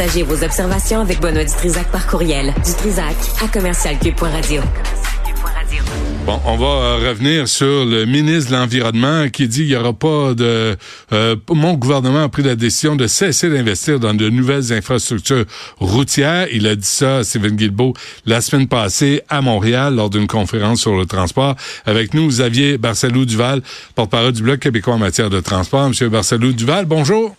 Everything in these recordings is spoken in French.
Vos observations avec Benoît Dutrisac par courriel. Dutrisac à commercialcube.radio. Bon, on va euh, revenir sur le ministre de l'Environnement qui dit qu'il n'y aura pas de... Euh, mon gouvernement a pris la décision de cesser d'investir dans de nouvelles infrastructures routières. Il a dit ça, Stephen Guilbeault, la semaine passée à Montréal lors d'une conférence sur le transport. Avec nous, Xavier Barcelou-Duval, porte-parole du Bloc québécois en matière de transport. Monsieur Barcelou-Duval, bonjour.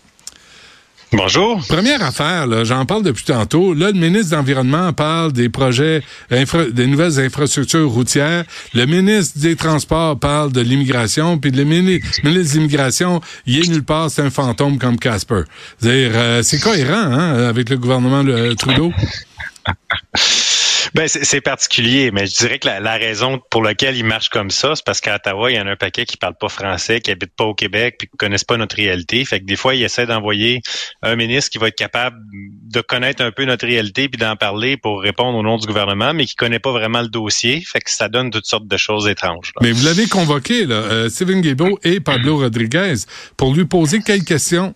Bonjour. Première affaire, j'en parle depuis tantôt. Là, le ministre de l'Environnement parle des projets, des nouvelles infrastructures routières. Le ministre des Transports parle de l'immigration. Puis le ministre, de l'immigration, il est nulle part, c'est un fantôme comme Casper. C'est-à-dire, euh, c'est cohérent hein, avec le gouvernement de Trudeau? Ben, c'est particulier, mais je dirais que la, raison pour laquelle il marche comme ça, c'est parce qu'à Ottawa, il y en a un paquet qui parle pas français, qui habite pas au Québec, puis qui connaissent pas notre réalité. Fait que des fois, il essaie d'envoyer un ministre qui va être capable de connaître un peu notre réalité puis d'en parler pour répondre au nom du gouvernement, mais qui connaît pas vraiment le dossier. Fait que ça donne toutes sortes de choses étranges. Mais vous l'avez convoqué, là, euh, Steven Guébeau et Pablo Rodriguez, pour lui poser quelques questions.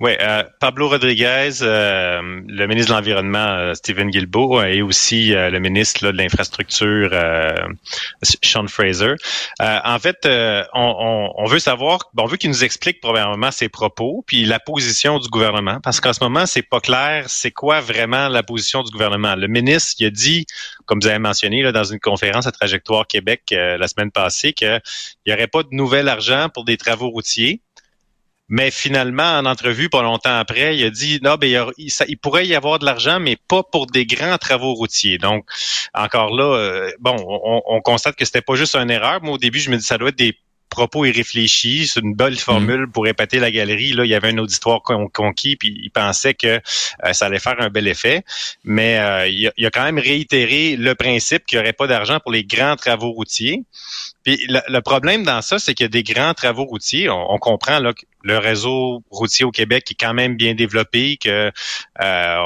Oui, euh, Pablo Rodriguez, euh, le ministre de l'Environnement, euh, Stephen Guilbeault, et aussi le ministre de l'Infrastructure, Sean Fraser. en fait, on, veut savoir, on veut qu'il nous explique probablement ses propos, puis la position du gouvernement, parce qu'en ce moment, c'est pas clair, c'est quoi vraiment la position du gouvernement. Le ministre, il a dit, comme vous avez mentionné là, dans une conférence à Trajectoire Québec la semaine passée, qu'il n'y aurait pas de nouvel argent pour des travaux routiers. Mais finalement, en entrevue, pas longtemps après, il a dit non, ben, il, pourrait y avoir de l'argent, mais pas pour des grands travaux routiers. Donc, encore là, euh, bon, on, constate que c'était pas juste une erreur. Moi, au début, je me dis ça doit être des propos irréfléchis. C'est une belle formule mm. pour épater la galerie. Là, il y avait un auditoire conquis, puis il pensait que euh, ça allait faire un bel effet. Mais euh, il, a, il, a, quand même réitéré le principe qu'il n'y aurait pas d'argent pour les grands travaux routiers. Puis le, problème dans ça, c'est qu'il y a des grands travaux routiers. On, comprend là, que le réseau routier au Québec est quand même bien développé, que euh,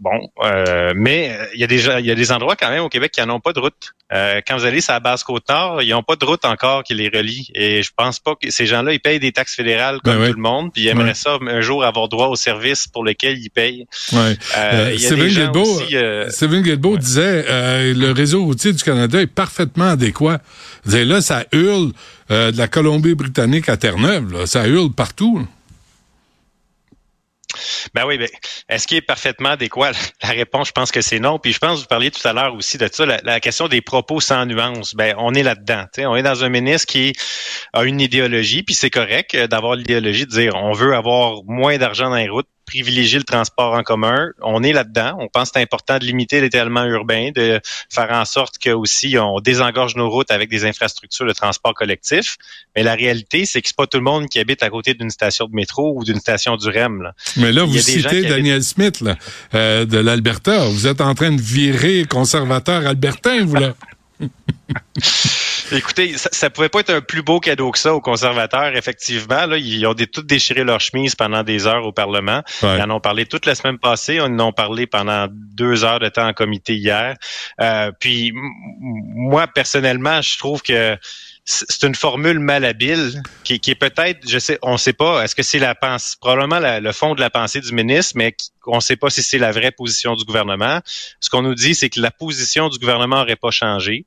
bon, euh, mais il y a des il y a des endroits quand même au Québec qui n'en ont pas de route. Euh, quand vous allez sur la basse côte nord, ils n'ont pas de route encore qui les relie. Et je pense pas que ces gens-là, ils payent des taxes fédérales comme ben tout le monde, puis ils aimeraient ça un jour avoir droit aux services pour lesquels ils payent. Ouais. Euh, Steven Guilbeault, disait le réseau routier du Canada est parfaitement adéquat. Et là, ça hurle euh, de la Colombie-Britannique à Terre-Neuve. Ça hurle partout. Ben oui, ben, est-ce qu'il est parfaitement adéquat? La réponse, je pense que c'est non. Puis je pense que vous parliez tout à l'heure aussi de ça, la, question des propos sans nuance. Ben, on est là-dedans. On est dans un ministre qui a une idéologie, puis c'est correct euh, d'avoir l'idéologie de dire on veut avoir moins d'argent dans les routes, privilégier le transport en commun. On est là-dedans. On pense que c'est important de limiter l'étalement urbain, de faire en sorte que aussi on désengorge nos routes avec des infrastructures de transport collectif. Mais la réalité, c'est que c'est pas tout le monde qui habite à côté d'une station de métro ou d'une station du REM. Mais là, vous citez Daniel Smith là, euh, de l'Alberta. Vous êtes en train de virer conservateur albertain, vous là. Écoutez, ça, ça pouvait pas être un plus beau cadeau que ça aux conservateurs, effectivement. Là, ils ont des, tout déchiré leur chemise pendant des heures au Parlement. Ils en ont parlé toute la semaine passée. Ils en ont parlé pendant deux heures de temps en comité hier. Euh, puis, moi, personnellement, je trouve que c'est une formule malhabile qui, qui est peut-être, je sais, on ne sait pas, est-ce que c'est la pensée, probablement le fond de la pensée du ministre, mais on ne sait pas si c'est la vraie position du gouvernement. Ce qu'on nous dit, c'est que la position du gouvernement n'aurait pas changé.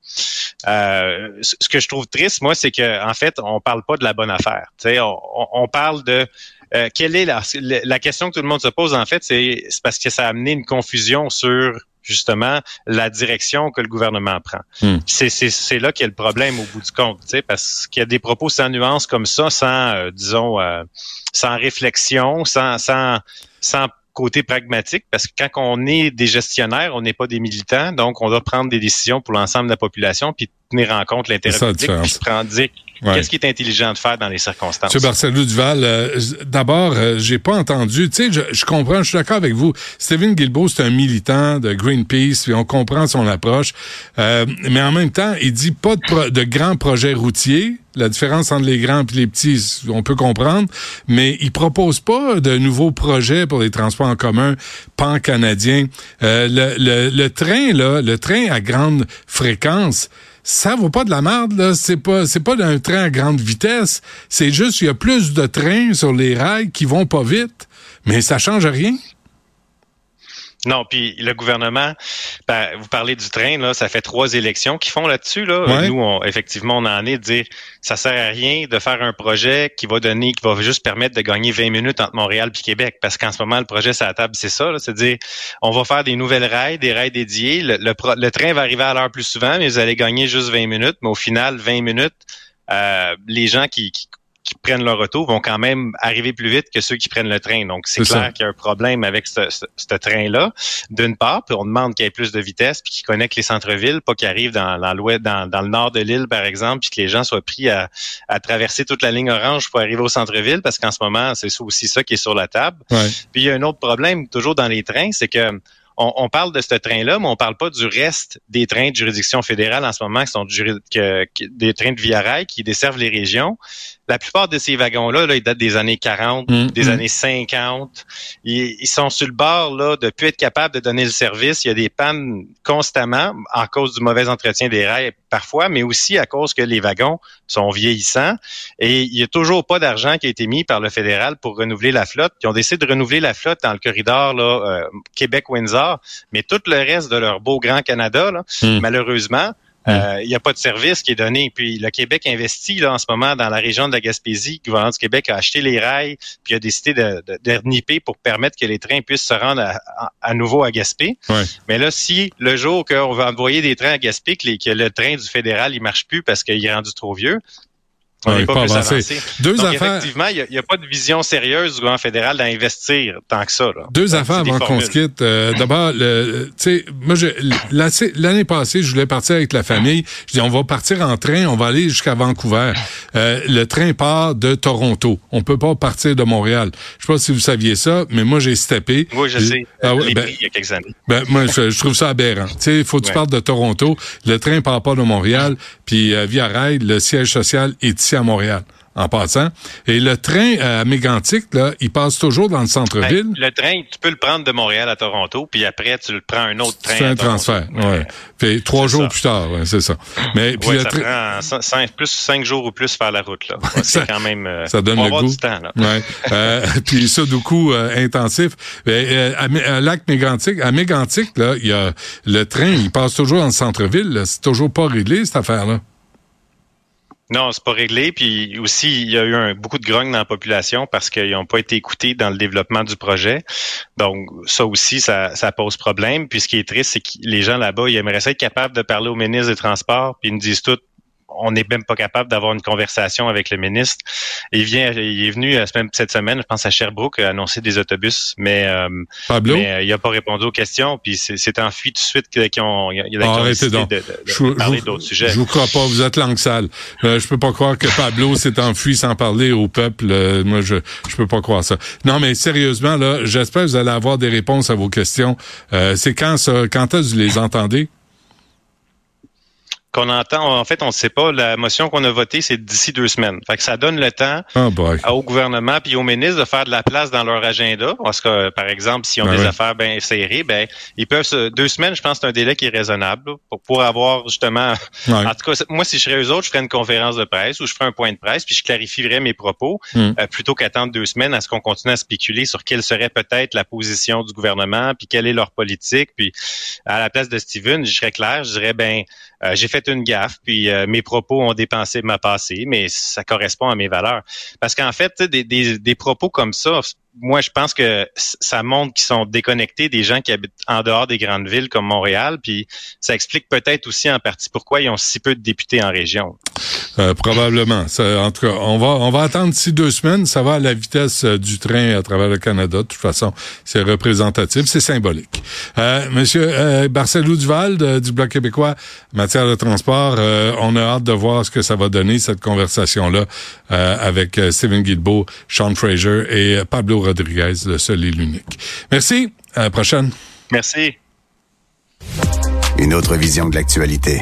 Euh, ce que je trouve triste, moi, c'est qu'en en fait, on parle pas de la bonne affaire. On, on, parle de euh, quelle est la, la question que tout le monde se pose, en fait, c'est parce que ça a amené une confusion sur justement la direction que le gouvernement prend. Hmm. C'est là qu'il y a le problème au bout du compte, parce qu'il y a des propos sans nuance comme ça, sans, euh, disons, euh, sans réflexion, sans, sans, sans côté pragmatique, parce que quand on est des gestionnaires, on n'est pas des militants, donc on doit prendre des décisions pour l'ensemble de la population, puis tenir en compte l'intérêt public, puis se prendre dire Qu'est-ce qui est intelligent de faire dans les circonstances? M. Barcelou Duval, euh, d'abord, euh, j'ai pas entendu, tu sais, je, je, comprends, je suis d'accord avec vous. Stephen Guilbeault, c'est un militant de Greenpeace, puis on comprend son approche. Euh, mais en même temps, il dit pas de, de grands projets routiers. La différence entre les grands et les petits, on peut comprendre, mais il propose pas de nouveaux projets pour les transports en commun pan-canadiens. le, le, le train, là, le train à grande fréquence, ça vaut pas de la merde, là. C'est pas, c'est pas d'un train à grande vitesse. C'est juste, il y a plus de trains sur les rails qui vont pas vite. Mais ça change rien. Non, puis le gouvernement, ben, vous parlez du train, là, ça fait trois élections qu'ils font là-dessus. Là. Nous, on, effectivement, on en est de dire ça sert à rien de faire un projet qui va donner, qui va juste permettre de gagner 20 minutes entre Montréal et Québec. Parce qu'en ce moment, le projet sur la table, c'est ça. C'est-à-dire, on va faire des nouvelles rails, des rails dédiés. Le, le, train va arriver à l'heure plus souvent, mais vous allez gagner juste 20 minutes. Mais au final, 20 minutes, euh, les gens qui, qui qui prennent leur auto vont quand même arriver plus vite que ceux qui prennent le train. Donc, c'est clair qu'il y a un problème avec ce, ce, train-là. D'une part, puis on demande qu'il y ait plus de vitesse, puis qu'il connecte les centres-villes, pas qu'il arrive dans, dans, dans, dans, le nord de l'île, par exemple, puis que les gens soient pris à, à traverser toute la ligne orange pour arriver au centre-ville, parce qu'en ce moment, c'est aussi ça qui est sur la table. Puis il y a un autre problème, toujours dans les trains, c'est que on, parle de ce train-là, mais on parle pas du reste des trains de juridiction fédérale en ce moment, qui sont des trains de Via Rail qui desservent les régions. La plupart de ces wagons-là, là, ils datent des années 40, mm, des mm. années 50. Ils, ils, sont sur le bord là, de plus être capables de donner le service. Il y a des pannes constamment à cause du mauvais entretien des rails parfois, mais aussi à cause que les wagons sont vieillissants. Et il n'y a toujours pas d'argent qui a été mis par le fédéral pour renouveler la flotte. Ils ont décidé de renouveler la flotte dans le corridor là, euh, Québec-Windsor, mais tout le reste de leur beau Grand Canada, là, mm. malheureusement, euh, il n'y a pas de service qui est donné. Puis le Québec investit là, en ce moment dans la région de la Gaspésie. Le gouvernement du Québec a acheté les rails, puis a décidé de, de, pour permettre que les trains puissent se rendre à, nouveau à Gaspé. Mais là, si le jour qu'on va envoyer des trains à Gaspé, que, que le train du fédéral il marche plus parce qu'il est rendu trop vieux, on pas, plus avancé. Deux affaires. Effectivement, il n'y a, pas de vision sérieuse du gouvernement fédéral d'investir tant que ça. Deux affaires avant qu'on se quitte. Euh, d'abord, tu sais, moi, l'année passée, je voulais partir avec la famille. Je dis, on va partir en train, on va aller jusqu'à Vancouver. Euh, le train part de Toronto. On peut pas partir de Montréal. Je sais pas si vous saviez ça, mais moi, j'ai steppé. Oui, je sais. Ah, ouais, ben, il y a quelques années. Ben, moi, je, trouve ça aberrant. Tu sais, il faut que tu partes de Toronto. Le train part pas de Montréal. Puis, euh, Via Rail, le siège social est ici à Montréal en passant. Et le train à Mégantic, là, il passe toujours dans le centre-ville. Ben, le train, tu peux le prendre de Montréal à Toronto, puis après, tu le prends un autre train. C'est un transfert, ouais. Fait trois jours plus tard, ouais, c'est ça. Mais puis ça prend cinq, plus cinq jours ou plus faire la route, là. C'est quand même. Euh, ça donne le goût. Du temps, là. Ouais. euh, puis ça, du coup, euh, intensif. Euh, à, à, Lac Mégantic, à Mégantic, là, il y a le train, il passe toujours dans le centre-ville. C'est toujours pas réglé cette affaire-là. Non, c'est pas réglé. Puis aussi, il y a eu beaucoup de grogne dans la population parce qu'ils n'ont pas été écoutés dans le développement du projet. Donc, ça aussi, ça, ça pose problème. Puis ce qui est triste, c'est que les gens là-bas, ils aimeraient être capables de parler au ministre des Transports, puis ils nous disent tout on n'est même pas capable d'avoir une conversation avec le ministre. Il vient, il est venu euh, cette semaine, je pense à Sherbrooke, annoncer des autobus, mais, euh, Pablo? Euh, il n'a pas répondu aux questions, puis c'est enfui tout de suite qu'ils ont, il y a, ah, décidé de, de, de, parler d'autres sujets. Je vous crois pas, vous êtes langue sale. Euh, je peux pas croire que Pablo s'est enfui sans parler au peuple. moi, je je peux pas croire ça. Non, mais sérieusement, là, j'espère que vous allez avoir des réponses à vos questions. c'est quand ça, quand est-ce que vous les entendez? Qu'on entend, en fait, on ne sait pas. La motion qu'on a votée, c'est d'ici deux semaines. Fait que ça donne le temps oh au gouvernement puis aux ministres de faire de la place dans leur agenda. Parce que, par exemple, s'ils ont ben des affaires bien serrées, ben ils peuvent deux semaines, je pense, c'est un délai qui est raisonnable pour, pour avoir justement. En tout cas, moi, si je serais eux autres, je ferais une conférence de presse ou je ferais un point de presse puis je clarifierais mes propos hmm. euh, plutôt qu'attendre deux semaines à ce qu'on continue à spéculer sur quelle serait peut-être la position du gouvernement puis quelle est leur politique. Puis à la place de Steven, je serais clair, je dirais ben euh, j'ai fait une gaffe, puis euh, mes propos ont dépensé ma passé, mais ça correspond à mes valeurs. Parce qu'en fait, des, des, des propos comme ça, moi, je pense que ça montre qu'ils sont déconnectés des gens qui habitent en dehors des grandes villes comme Montréal, puis ça explique peut-être aussi en partie pourquoi ils ont si peu de députés en région. Euh, probablement. En tout cas, on va on va attendre d'ici deux semaines. Ça va à la vitesse euh, du train à travers le Canada. De toute façon, c'est représentatif, c'est symbolique. Euh, Monsieur euh, Barcelou Duval du Bloc québécois, matière de transport, on a hâte de voir ce que ça va donner cette conversation là avec Stephen Guilbeault, Sean Fraser et Pablo Rodriguez, le seul et l'unique. Merci. À la prochaine. Merci. Une autre vision de l'actualité.